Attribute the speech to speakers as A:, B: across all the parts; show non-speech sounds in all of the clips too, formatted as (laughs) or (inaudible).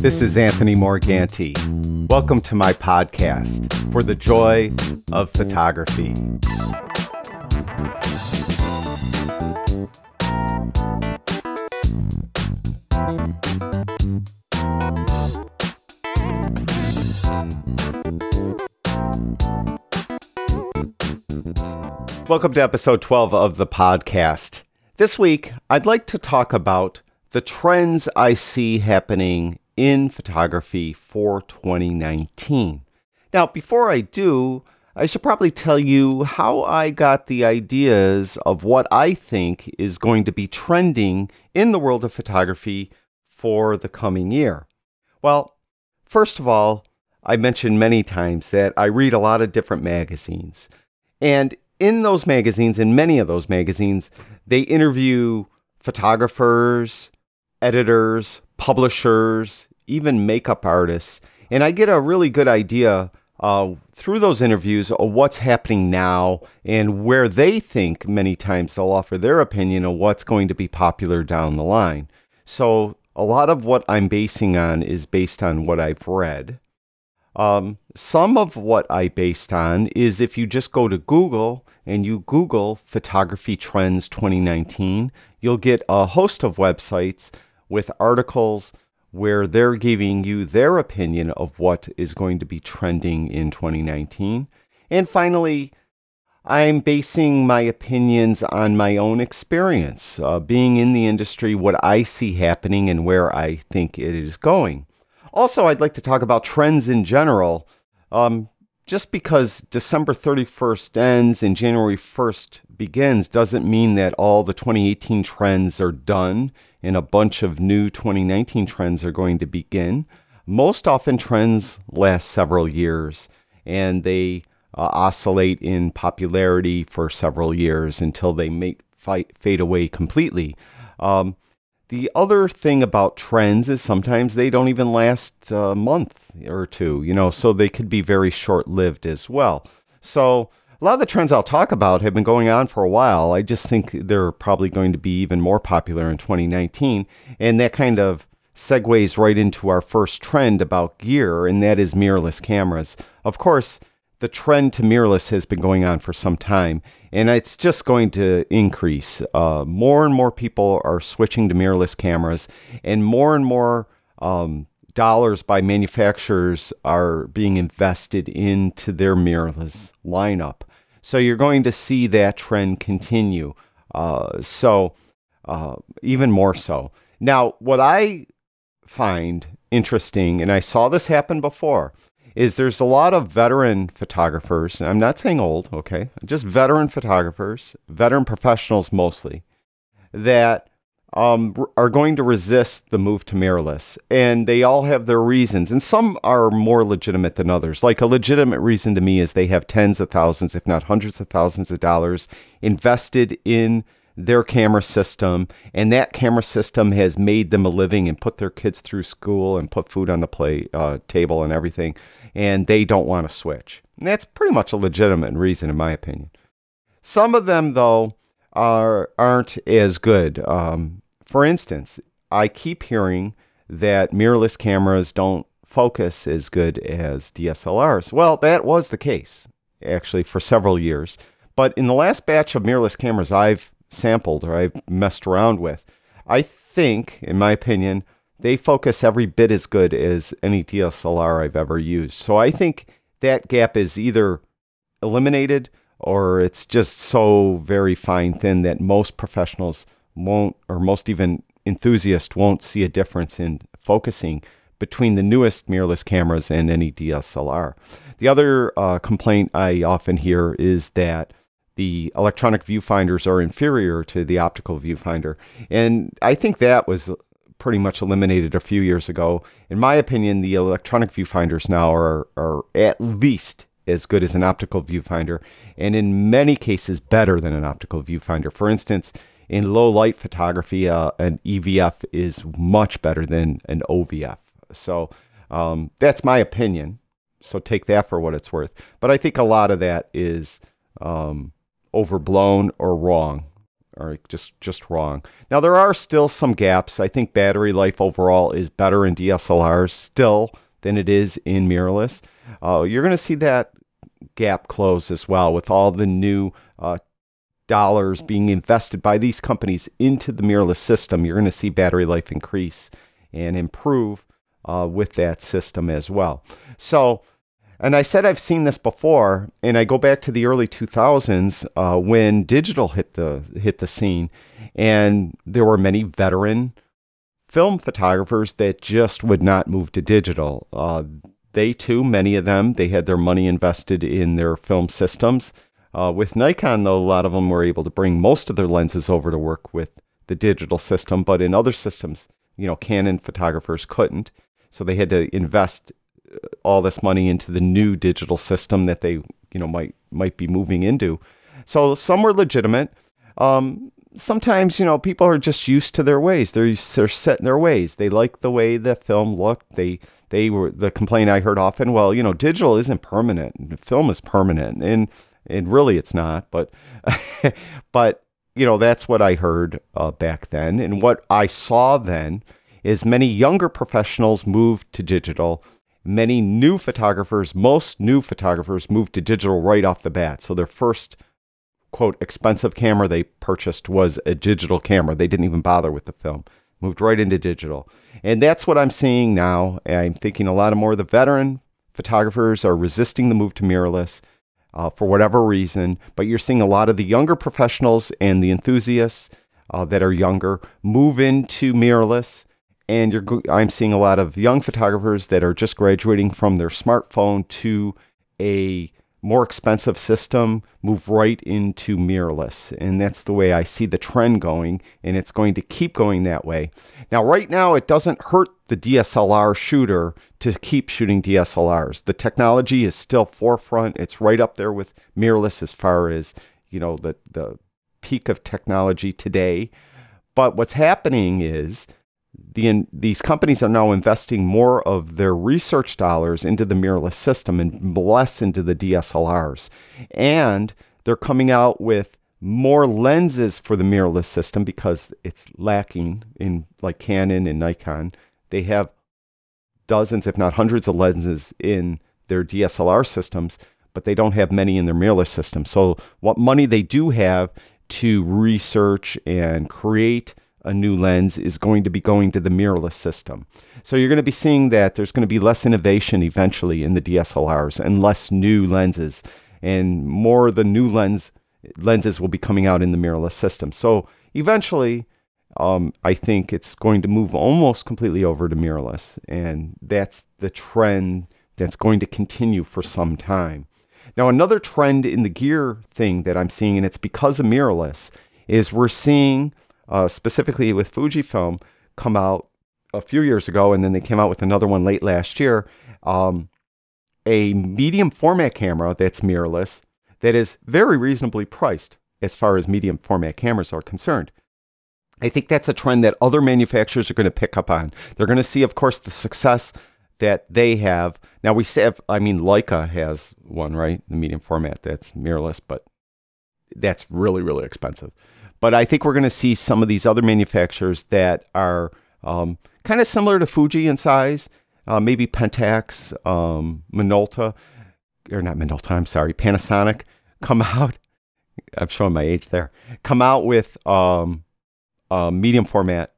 A: This is Anthony Morganti. Welcome to my podcast for the joy of photography. Welcome to episode 12 of the podcast. This week, I'd like to talk about the trends I see happening in photography for 2019. Now, before I do, I should probably tell you how I got the ideas of what I think is going to be trending in the world of photography for the coming year. Well, first of all, I mentioned many times that I read a lot of different magazines. And in those magazines, in many of those magazines, they interview photographers, editors, publishers, even makeup artists. And I get a really good idea uh, through those interviews of what's happening now and where they think many times they'll offer their opinion of what's going to be popular down the line. So a lot of what I'm basing on is based on what I've read. Um, some of what I based on is if you just go to Google and you Google photography trends 2019, you'll get a host of websites with articles where they're giving you their opinion of what is going to be trending in 2019. And finally, I'm basing my opinions on my own experience, uh, being in the industry, what I see happening, and where I think it is going. Also, I'd like to talk about trends in general. Um, just because December 31st ends and January 1st begins doesn't mean that all the 2018 trends are done and a bunch of new 2019 trends are going to begin. Most often, trends last several years and they uh, oscillate in popularity for several years until they fight, fade away completely. Um, the other thing about trends is sometimes they don't even last a month or two, you know, so they could be very short lived as well. So, a lot of the trends I'll talk about have been going on for a while. I just think they're probably going to be even more popular in 2019. And that kind of segues right into our first trend about gear, and that is mirrorless cameras. Of course, the trend to mirrorless has been going on for some time, and it's just going to increase. Uh, more and more people are switching to mirrorless cameras, and more and more um, dollars by manufacturers are being invested into their mirrorless lineup. So you're going to see that trend continue. Uh, so uh, even more so. Now, what I find interesting, and I saw this happen before, is there's a lot of veteran photographers. I'm not saying old, okay, just veteran photographers, veteran professionals mostly, that um, are going to resist the move to mirrorless. And they all have their reasons. And some are more legitimate than others. Like a legitimate reason to me is they have tens of thousands, if not hundreds of thousands of dollars invested in their camera system, and that camera system has made them a living and put their kids through school and put food on the play uh, table and everything, and they don't want to switch. And that's pretty much a legitimate reason, in my opinion. Some of them, though, are aren't as good. Um, for instance, I keep hearing that mirrorless cameras don't focus as good as DSLRs. Well, that was the case actually for several years. But in the last batch of mirrorless cameras I've sampled or I've messed around with. I think, in my opinion, they focus every bit as good as any DSLR I've ever used. So I think that gap is either eliminated or it's just so very fine thin that most professionals won't, or most even enthusiasts won't see a difference in focusing between the newest mirrorless cameras and any DSLR. The other uh, complaint I often hear is that the electronic viewfinders are inferior to the optical viewfinder. And I think that was pretty much eliminated a few years ago. In my opinion, the electronic viewfinders now are, are at least as good as an optical viewfinder, and in many cases, better than an optical viewfinder. For instance, in low light photography, uh, an EVF is much better than an OVF. So um, that's my opinion. So take that for what it's worth. But I think a lot of that is um, overblown or wrong or just just wrong. Now there are still some gaps. I think battery life overall is better in DSLRs still than it is in mirrorless. Uh, you're going to see that gap close as well with all the new uh, dollars being invested by these companies into the mirrorless system. You're going to see battery life increase and improve uh, with that system as well. So and I said I've seen this before, and I go back to the early 2000s uh, when digital hit the hit the scene, and there were many veteran film photographers that just would not move to digital. Uh, they too, many of them, they had their money invested in their film systems. Uh, with Nikon, though, a lot of them were able to bring most of their lenses over to work with the digital system, but in other systems, you know, Canon photographers couldn't. So they had to invest all this money into the new digital system that they you know might might be moving into. So some were legitimate. Um, sometimes you know people are just used to their ways. They're they're set in their ways. They like the way the film looked. They they were the complaint I heard often. Well, you know, digital isn't permanent. Film is permanent, and and really it's not. But (laughs) but you know that's what I heard uh, back then, and what I saw then is many younger professionals moved to digital many new photographers, most new photographers moved to digital right off the bat. So their first quote expensive camera they purchased was a digital camera. They didn't even bother with the film. Moved right into digital. And that's what I'm seeing now. I'm thinking a lot of more of the veteran photographers are resisting the move to mirrorless uh, for whatever reason. But you're seeing a lot of the younger professionals and the enthusiasts uh, that are younger move into mirrorless and you're I'm seeing a lot of young photographers that are just graduating from their smartphone to a more expensive system move right into mirrorless and that's the way I see the trend going and it's going to keep going that way. Now right now it doesn't hurt the DSLR shooter to keep shooting DSLRs. The technology is still forefront. It's right up there with mirrorless as far as, you know, the the peak of technology today. But what's happening is the, these companies are now investing more of their research dollars into the mirrorless system and less into the DSLRs. And they're coming out with more lenses for the mirrorless system because it's lacking in like Canon and Nikon. They have dozens, if not hundreds, of lenses in their DSLR systems, but they don't have many in their mirrorless system. So, what money they do have to research and create a new lens is going to be going to the mirrorless system. So you're going to be seeing that there's going to be less innovation eventually in the DSLRs and less new lenses, and more the new lens lenses will be coming out in the mirrorless system. So eventually, um, I think it's going to move almost completely over to mirrorless, and that's the trend that's going to continue for some time. Now, another trend in the gear thing that I'm seeing, and it's because of mirrorless, is we're seeing uh, specifically with Fujifilm, come out a few years ago, and then they came out with another one late last year. Um, a medium format camera that's mirrorless that is very reasonably priced as far as medium format cameras are concerned. I think that's a trend that other manufacturers are going to pick up on. They're going to see, of course, the success that they have. Now we say, I mean, Leica has one, right? The medium format that's mirrorless, but that's really, really expensive. But I think we're going to see some of these other manufacturers that are um, kind of similar to Fuji in size, uh, maybe Pentax, um, Minolta, or not Minolta, I'm sorry, Panasonic, come (laughs) out. I'm showing my age there. Come out with um, uh, medium format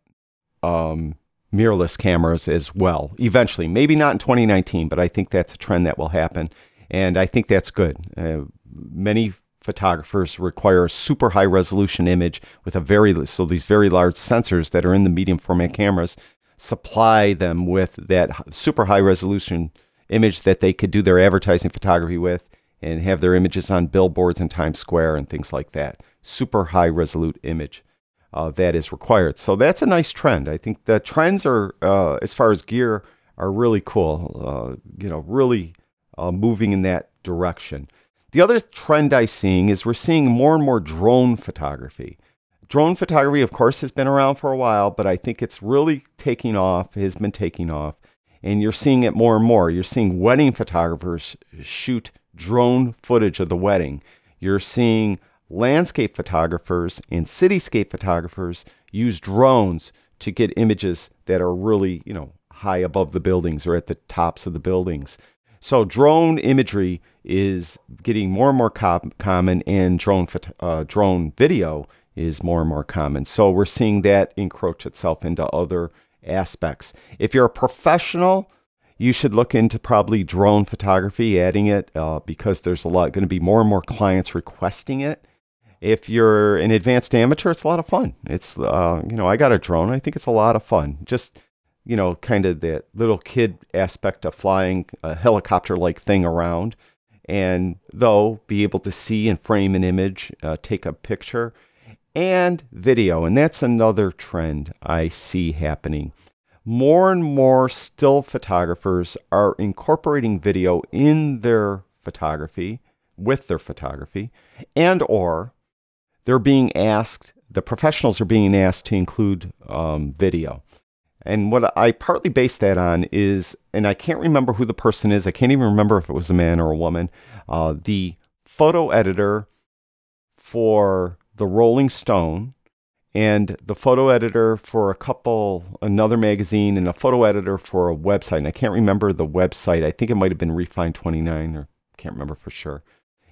A: um, mirrorless cameras as well, eventually. Maybe not in 2019, but I think that's a trend that will happen. And I think that's good. Uh, many photographers require a super high resolution image with a very so these very large sensors that are in the medium format cameras supply them with that super high resolution image that they could do their advertising photography with and have their images on billboards in Times Square and things like that. Super high resolute image uh, that is required. So that's a nice trend. I think the trends are, uh, as far as gear, are really cool. Uh, you know, really uh, moving in that direction. The other trend I'm seeing is we're seeing more and more drone photography. Drone photography, of course, has been around for a while, but I think it's really taking off, has been taking off. And you're seeing it more and more. You're seeing wedding photographers shoot drone footage of the wedding. You're seeing landscape photographers and cityscape photographers use drones to get images that are really, you know, high above the buildings or at the tops of the buildings. So drone imagery is getting more and more com- common, and drone uh, drone video is more and more common. So we're seeing that encroach itself into other aspects. If you're a professional, you should look into probably drone photography, adding it uh, because there's a lot going to be more and more clients requesting it. If you're an advanced amateur, it's a lot of fun. It's uh, you know I got a drone. I think it's a lot of fun. Just you know, kind of that little kid aspect of flying a helicopter like thing around. And though, be able to see and frame an image, uh, take a picture, and video. And that's another trend I see happening. More and more still photographers are incorporating video in their photography with their photography and or they're being asked the professionals are being asked to include um, video and what I partly base that on is, and I can't remember who the person is. I can't even remember if it was a man or a woman. Uh, the photo editor for the Rolling Stone and the photo editor for a couple, another magazine, and a photo editor for a website. And I can't remember the website. I think it might have been Refinery29 or can't remember for sure.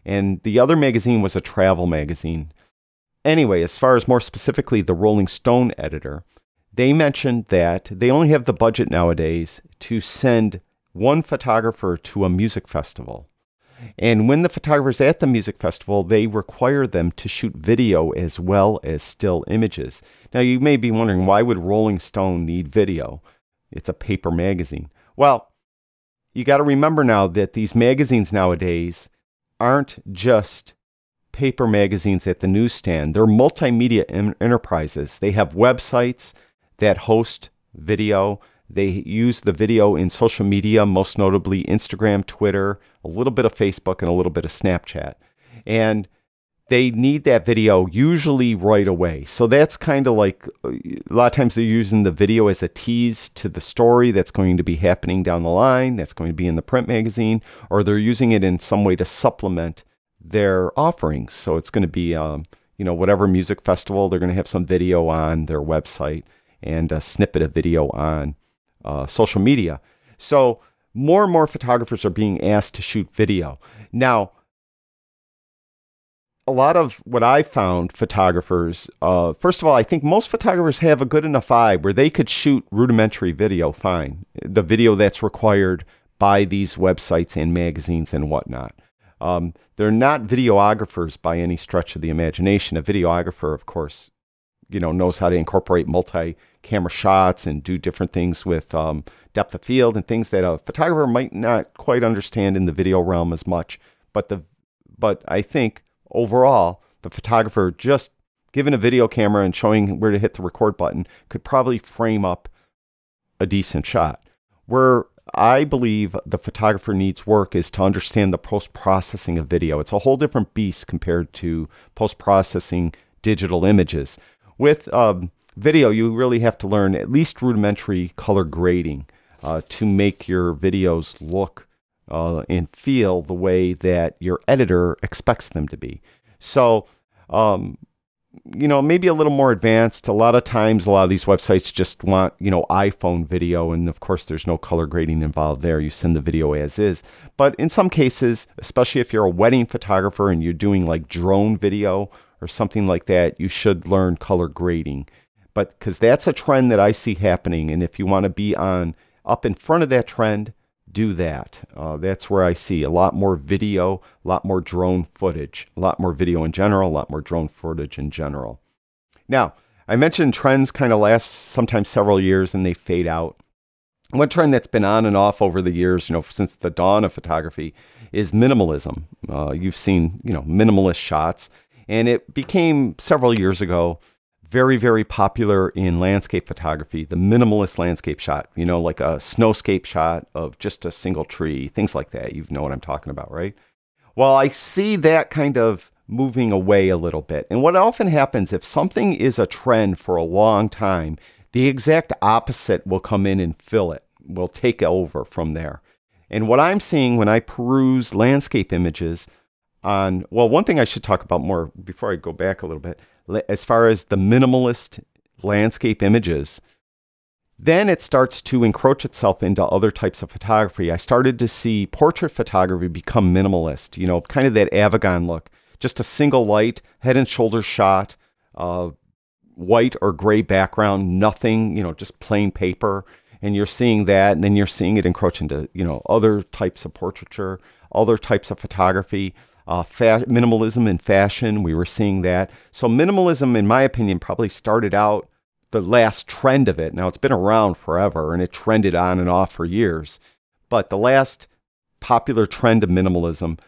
A: And the other magazine was a travel magazine. Anyway, as far as more specifically the Rolling Stone editor, they mentioned that they only have the budget nowadays to send one photographer to a music festival. And when the photographer's at the music festival, they require them to shoot video as well as still images. Now, you may be wondering why would Rolling Stone need video? It's a paper magazine. Well, you got to remember now that these magazines nowadays aren't just paper magazines at the newsstand. They're multimedia enterprises. They have websites, that host video. They use the video in social media, most notably Instagram, Twitter, a little bit of Facebook, and a little bit of Snapchat. And they need that video usually right away. So that's kind of like a lot of times they're using the video as a tease to the story that's going to be happening down the line, that's going to be in the print magazine, or they're using it in some way to supplement their offerings. So it's going to be, um, you know, whatever music festival, they're going to have some video on their website and a snippet of video on uh, social media. So more and more photographers are being asked to shoot video. Now, a lot of what I found photographers, uh, first of all, I think most photographers have a good enough eye where they could shoot rudimentary video fine, the video that's required by these websites and magazines and whatnot. Um, they're not videographers by any stretch of the imagination. A videographer, of course, you know knows how to incorporate multi-camera shots and do different things with um, depth of field and things that a photographer might not quite understand in the video realm as much. But the but I think overall the photographer just given a video camera and showing where to hit the record button could probably frame up a decent shot. Where I believe the photographer needs work is to understand the post processing of video. It's a whole different beast compared to post processing digital images with um, video, you really have to learn at least rudimentary color grading uh, to make your videos look uh, and feel the way that your editor expects them to be. So, um, you know, maybe a little more advanced. A lot of times, a lot of these websites just want, you know, iPhone video. And of course, there's no color grading involved there. You send the video as is. But in some cases, especially if you're a wedding photographer and you're doing like drone video or something like that, you should learn color grading. But because that's a trend that I see happening, and if you want to be on up in front of that trend, do that. Uh, that's where I see a lot more video, a lot more drone footage, a lot more video in general, a lot more drone footage in general. Now, I mentioned trends kind of last sometimes several years and they fade out. One trend that's been on and off over the years, you know, since the dawn of photography, is minimalism. Uh, you've seen, you know, minimalist shots. And it became several years ago very, very popular in landscape photography, the minimalist landscape shot, you know, like a snowscape shot of just a single tree, things like that. You know what I'm talking about, right? Well, I see that kind of moving away a little bit. And what often happens if something is a trend for a long time, the exact opposite will come in and fill it, will take over from there. And what I'm seeing when I peruse landscape images, on, well, one thing I should talk about more before I go back a little bit, as far as the minimalist landscape images, then it starts to encroach itself into other types of photography. I started to see portrait photography become minimalist, you know, kind of that Avedon look, just a single light, head and shoulders shot, uh, white or gray background, nothing, you know, just plain paper. And you're seeing that, and then you're seeing it encroach into, you know, other types of portraiture, other types of photography. Uh, fa- minimalism in fashion, we were seeing that. So, minimalism, in my opinion, probably started out the last trend of it. Now, it's been around forever and it trended on and off for years. But the last popular trend of minimalism,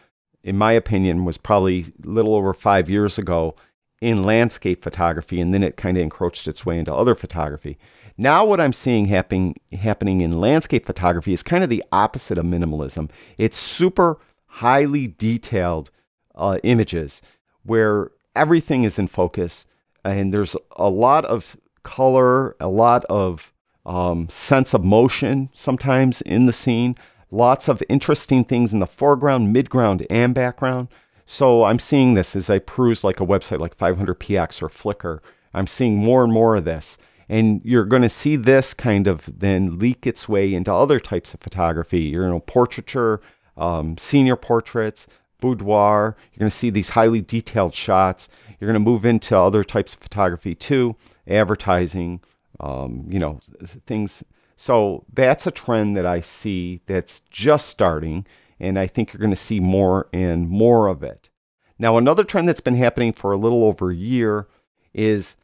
A: in my opinion, was probably a little over five years ago in landscape photography. And then it kind of encroached its way into other photography. Now, what I'm seeing happening, happening in landscape photography is kind of the opposite of minimalism. It's super highly detailed uh, images where everything is in focus and there's a lot of color, a lot of um, sense of motion sometimes in the scene, lots of interesting things in the foreground, midground, and background. So I'm seeing this as I peruse like a website like 500px or Flickr. I'm seeing more and more of this. And you're going to see this kind of then leak its way into other types of photography, you know, portraiture, um, senior portraits, boudoir. You're going to see these highly detailed shots. You're going to move into other types of photography too advertising, um, you know, things. So that's a trend that I see that's just starting, and I think you're going to see more and more of it. Now, another trend that's been happening for a little over a year is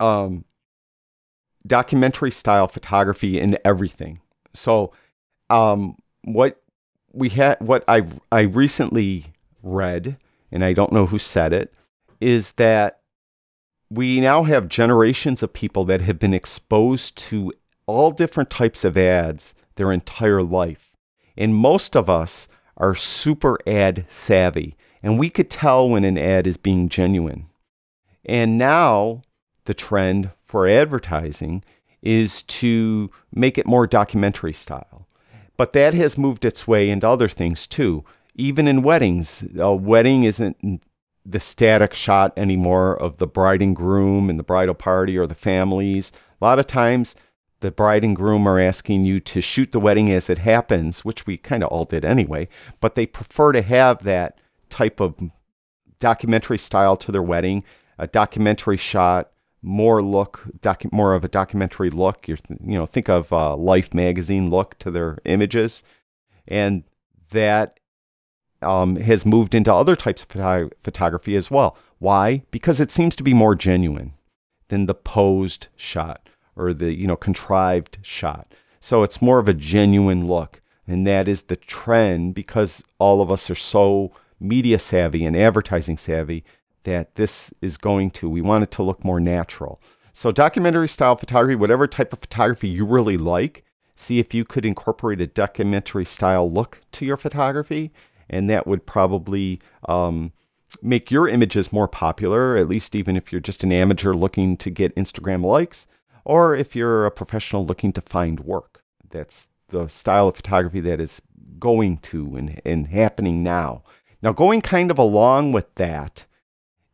A: um, documentary style photography in everything. So, um, what we had, what I I recently read, and I don't know who said it, is that we now have generations of people that have been exposed to all different types of ads their entire life. And most of us are super ad savvy, and we could tell when an ad is being genuine. And now the trend for advertising is to make it more documentary style. But that has moved its way into other things too. Even in weddings, a wedding isn't the static shot anymore of the bride and groom and the bridal party or the families. A lot of times, the bride and groom are asking you to shoot the wedding as it happens, which we kind of all did anyway, but they prefer to have that type of documentary style to their wedding, a documentary shot, more look, docu- more of a documentary look. You're, you know, think of uh, Life magazine look to their images, and that um, has moved into other types of photo- photography as well. Why? Because it seems to be more genuine than the posed shot or the you know contrived shot. So it's more of a genuine look, and that is the trend because all of us are so media savvy and advertising savvy that this is going to we want it to look more natural. So documentary style photography, whatever type of photography you really like, see if you could incorporate a documentary style look to your photography and that would probably um, make your images more popular, at least even if you're just an amateur looking to get Instagram likes, or if you're a professional looking to find work. That's the style of photography that is going to and, and happening now. Now, going kind of along with that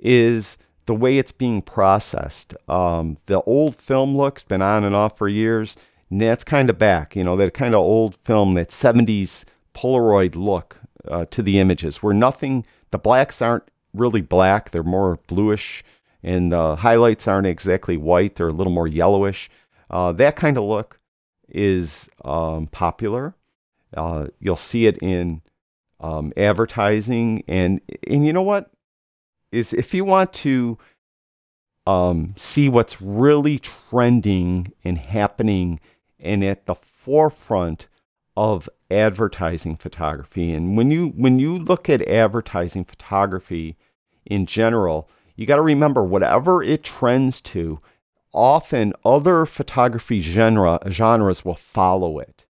A: is the way it's being processed. Um, the old film look's been on and off for years. That's kind of back, you know, that kind of old film, that 70s Polaroid look uh, to the images where nothing, the blacks aren't really black, they're more bluish, and the highlights aren't exactly white, they're a little more yellowish. Uh, that kind of look is um, popular. Uh, you'll see it in um, advertising, and and you know what is if you want to um, see what's really trending and happening and at the forefront of advertising photography. And when you when you look at advertising photography in general, you got to remember whatever it trends to, often other photography genre genres will follow it.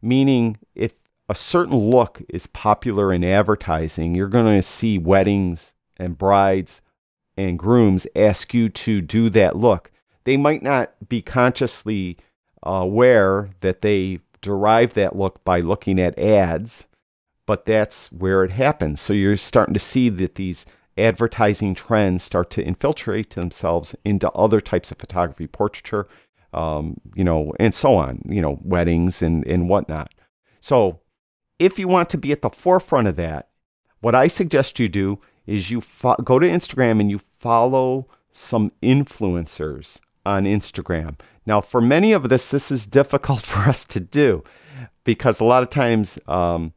A: Meaning if a certain look is popular in advertising, you're going to see weddings and brides and grooms ask you to do that look. They might not be consciously aware that they derive that look by looking at ads but that's where it happens. So you're starting to see that these advertising trends start to infiltrate themselves into other types of photography, portraiture, um, you know, and so on, you know, weddings and, and whatnot. So if you want to be at the forefront of that, what I suggest you do is you fo- go to Instagram and you follow some influencers on Instagram. Now, for many of this, this is difficult (laughs) for us to do because a lot of times, um,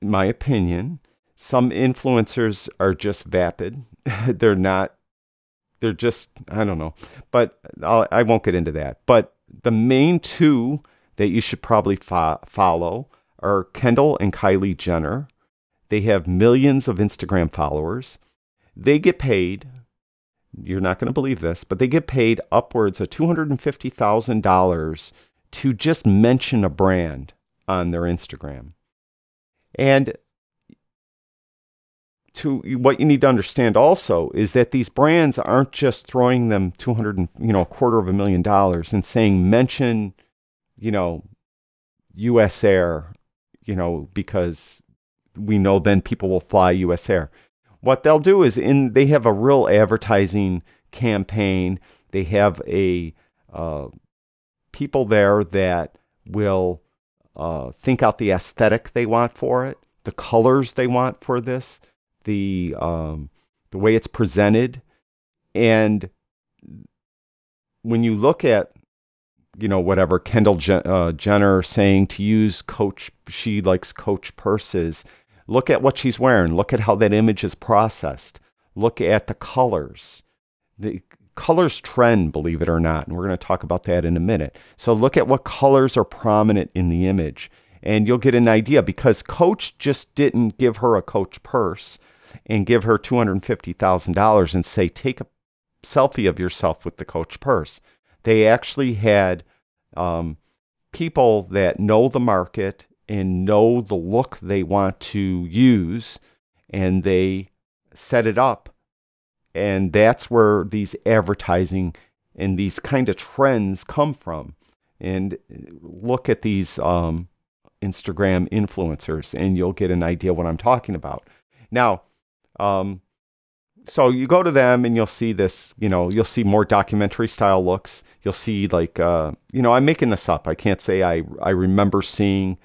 A: in my opinion, some influencers are just vapid. (laughs) they're not, they're just, I don't know. But I'll, I will not get into that. But the main two that you should probably fo- follow are Kendall and Kylie Jenner. They have millions of Instagram followers. They get paid you're not going to believe this, but they get paid upwards of $250,000 to just mention a brand on their Instagram. And to what you need to understand also is that these brands aren't just throwing them 200 and, you know a quarter of a million dollars and saying mention you know US Air you know because we know then people will fly US Air what they'll do is in they have a real advertising campaign. They have a uh, people there that will uh, think out the aesthetic they want for it, the colors they want for this, the um, the way it's presented, and when you look at you know whatever Kendall Jen- uh, Jenner saying to use Coach, she likes Coach purses Look at what she's wearing. Look at how that image is processed. Look at the colors. The colors trend, believe it or not. And we're going to talk about that in a minute. So look at what colors are prominent in the image. And you'll get an idea because Coach just didn't give her a Coach purse and give her $250,000 and say, take a selfie of yourself with the Coach purse. They actually had um, people that know the market and know the look they want to use and they set it up. And that's where these advertising and these kind of trends come from. And look at these um, Instagram influencers, and you'll get an idea what I'm talking about. Now, um, so you go to them and you'll see this, you know, you'll see more documentary style looks. You'll see like, uh, you know, I'm making this up. I can't say I I remember seeing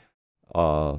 A: uh,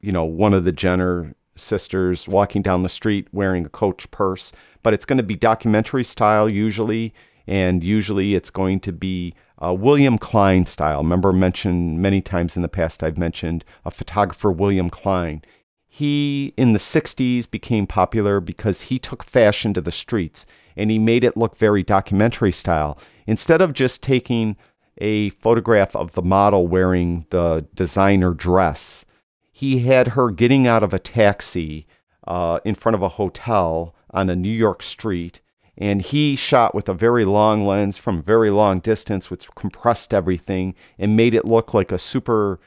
A: you know, one of the Jenner sisters walking down the street wearing a Coach purse, but it's going to be documentary style usually, and usually it's going to be uh, William Klein style. Remember, mentioned many times in the past, I've mentioned a photographer, William Klein. He, in the 60s, became popular because he took fashion to the streets and he made it look very documentary style. Instead of just taking a photograph of the model wearing the designer dress. He had her getting out of a taxi uh, in front of a hotel on a New York street, and he shot with a very long lens from a very long distance, which compressed everything and made it look like a super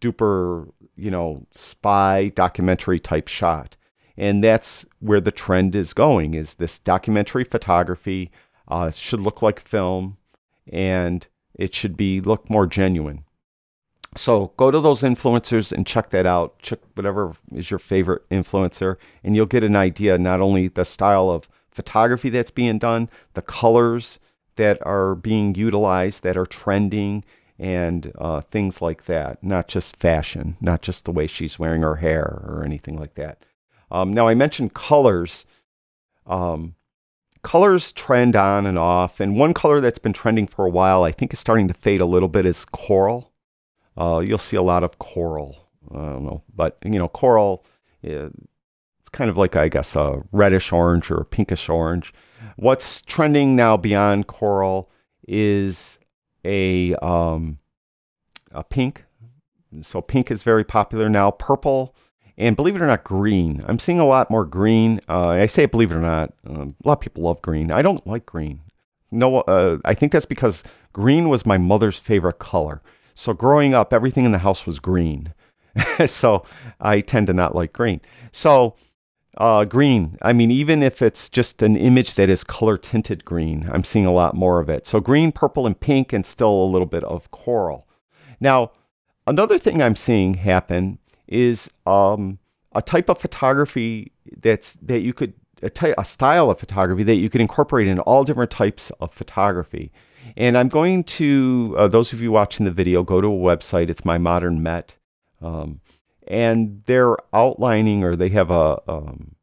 A: duper, you know, spy documentary type shot. And that's where the trend is going: is this documentary photography uh, should look like film, and it should be look more genuine. So go to those influencers and check that out. Check whatever is your favorite influencer, and you'll get an idea not only the style of photography that's being done, the colors that are being utilized that are trending, and uh, things like that. Not just fashion, not just the way she's wearing her hair or anything like that. Um, now I mentioned colors. Um, colors trend on and off, and one color that's been trending for a while, I think is starting to fade a little bit, is coral. Uh, you'll see a lot of coral. I don't know, but you know, coral, it's kind of like I guess a reddish orange or a pinkish orange. What's trending now beyond coral is a um, a pink. So pink is very popular now. Purple and believe it or not, green. I'm seeing a lot more green. Uh, I say believe it or not, uh, a lot of people love green. I don't like green. No, uh, I think that's because green was my mother's favorite color. So growing up, everything in the house was green. (laughs) so I tend to not like green. So uh, green, I mean, even if it's just an image that is color tinted green, I'm seeing a lot more of it. So green, purple, and pink, and still a little bit of coral. Now, another thing I'm seeing happen is um, a type of photography that's that you could a, ty- a style of photography that you could incorporate in all different types of photography. And I'm going to uh, those of you watching the video go to a website. It's my modern Met, um, and they're outlining or they have a um,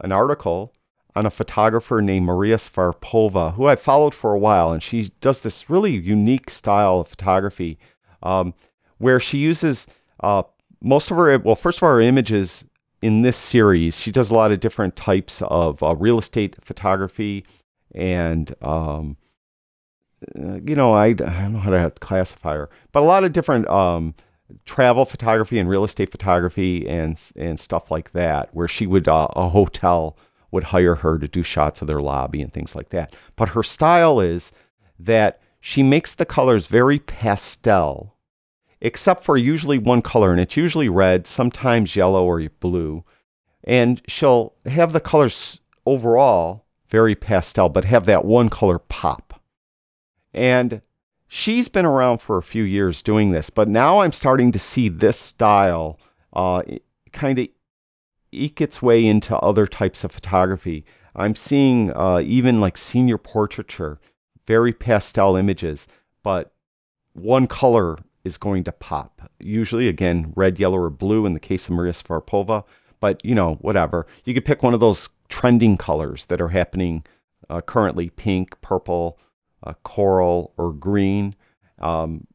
A: an article on a photographer named Maria Svarbova, who I've followed for a while, and she does this really unique style of photography um, where she uses uh, most of her, well, first of all, her images in this series, she does a lot of different types of uh, real estate photography and, um, uh, you know, I, I, don't know how to classify her, but a lot of different um, travel photography and real estate photography and and stuff like that, where she would uh, a hotel would hire her to do shots of their lobby and things like that. But her style is that she makes the colors very pastel, except for usually one color, and it's usually red, sometimes yellow or blue. And she'll have the colors overall very pastel, but have that one color pop. And she's been around for a few years doing this, but now I'm starting to see this style uh, kind of eke its way into other types of photography. I'm seeing uh, even like senior portraiture, very pastel images, but one color is going to pop. Usually, again, red, yellow, or blue in the case of Maria Svarbova, but you know, whatever. You could pick one of those trending colors that are happening uh, currently pink, purple, uh, coral or green, um,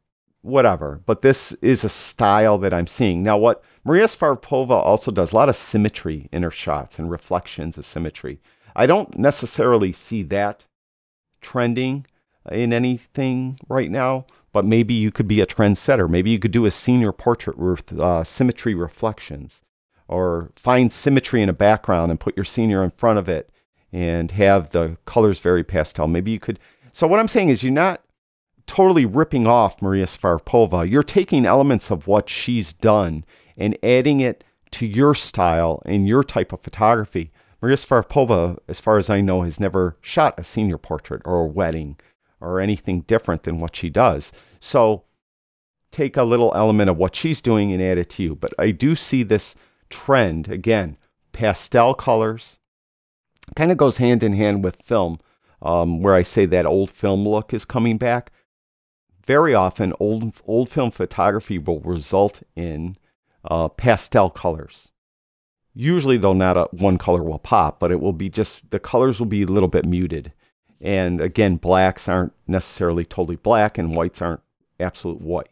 A: whatever. But this is a style that I'm seeing. Now, what Maria Svarbova also does, a lot of symmetry in her shots and reflections of symmetry. I don't necessarily see that trending in anything right now, but maybe you could be a trendsetter. Maybe you could do a senior portrait with uh, symmetry reflections or find symmetry in a background and put your senior in front of it and have the colors very pastel. Maybe you could so what I'm saying is you're not totally ripping off Maria Svarbova. You're taking elements of what she's done and adding it to your style and your type of photography. Maria Svarbova, as far as I know, has never shot a senior portrait or a wedding or anything different than what she does. So take a little element of what she's doing and add it to you. But I do see this trend again, pastel colors. Kind of goes hand in hand with film um, where I say that old film look is coming back. Very often, old old film photography will result in uh, pastel colors. Usually, though, not a, one color will pop, but it will be just the colors will be a little bit muted. And again, blacks aren't necessarily totally black, and whites aren't absolute white.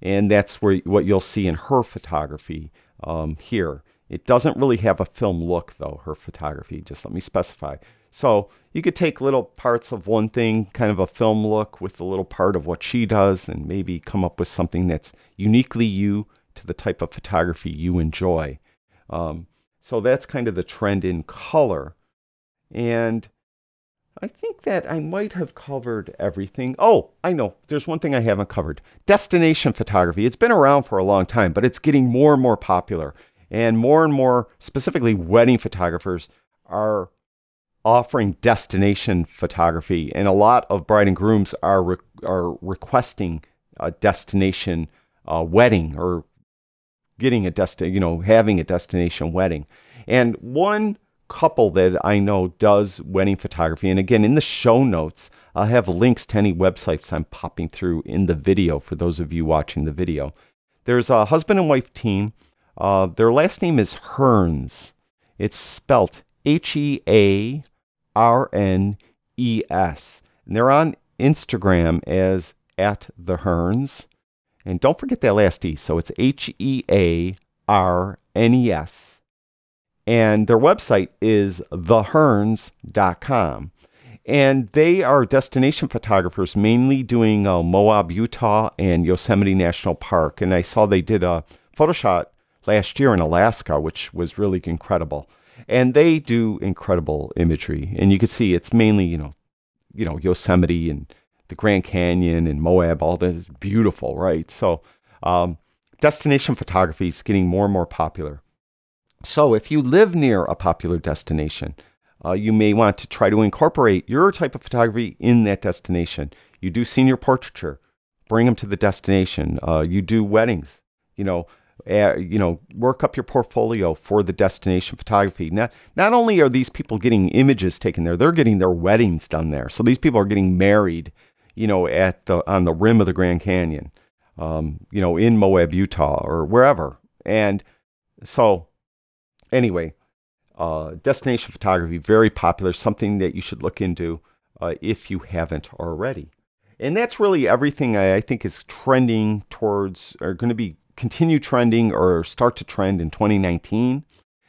A: And that's where what you'll see in her photography um, here. It doesn't really have a film look, though, her photography. Just let me specify. So you could take little parts of one thing, kind of a film look with a little part of what she does, and maybe come up with something that's uniquely you to the type of photography you enjoy. Um, so that's kind of the trend in color. And I think that I might have covered everything. Oh, I know. There's one thing I haven't covered destination photography. It's been around for a long time, but it's getting more and more popular. And more and more, specifically, wedding photographers are offering destination photography, and a lot of bride and grooms are re- are requesting a destination uh, wedding or getting a destination, you know, having a destination wedding. And one couple that I know does wedding photography, and again in the show notes, I'll have links to any websites I'm popping through in the video for those of you watching the video. There's a husband and wife team. Uh, their last name is Hearnes. It's spelt H E A R N E S. And they're on Instagram as at the Hearnes. And don't forget that last E. So it's H E A R N E S. And their website is thehearnes.com. And they are destination photographers, mainly doing uh, Moab, Utah, and Yosemite National Park. And I saw they did a photo shot last year in Alaska, which was really incredible and they do incredible imagery. And you can see it's mainly you know, you know Yosemite and the Grand Canyon and Moab. All that is beautiful, right? So um, destination photography is getting more and more popular. So if you live near a popular destination, uh, you may want to try to incorporate your type of photography in that destination. You do senior portraiture, bring them to the destination. Uh, you do weddings, you know, uh, you know, work up your portfolio for the destination photography. Not, not only are these people getting images taken there, they're getting their weddings done there. So these people are getting married, you know, at the on the rim of the Grand Canyon, um, you know, in Moab, Utah, or wherever. And so, anyway, uh, destination photography very popular, something that you should look into uh, if you haven't already. And that's really everything I, I think is trending towards, or going to be continue trending or start to trend in 2019.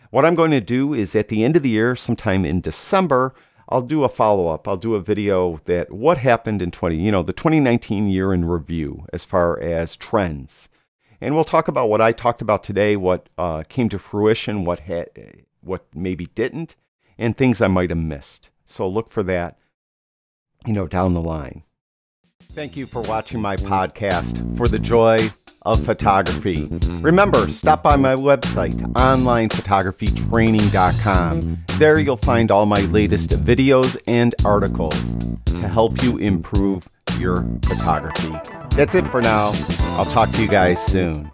A: What I'm going to do is at the end of the year, sometime in December, I'll do a follow up. I'll do a video that what happened in 20, you know, the 2019 year in review as far as trends. And we'll talk about what I talked about today, what uh, came to fruition, what had, what maybe didn't, and things I might have missed. So look for that, you know, down the line. Thank you for watching my podcast for the joy of photography. Remember, stop by my website, onlinephotographytraining.com. There you'll find all my latest videos and articles to help you improve your photography. That's it for now. I'll talk to you guys soon.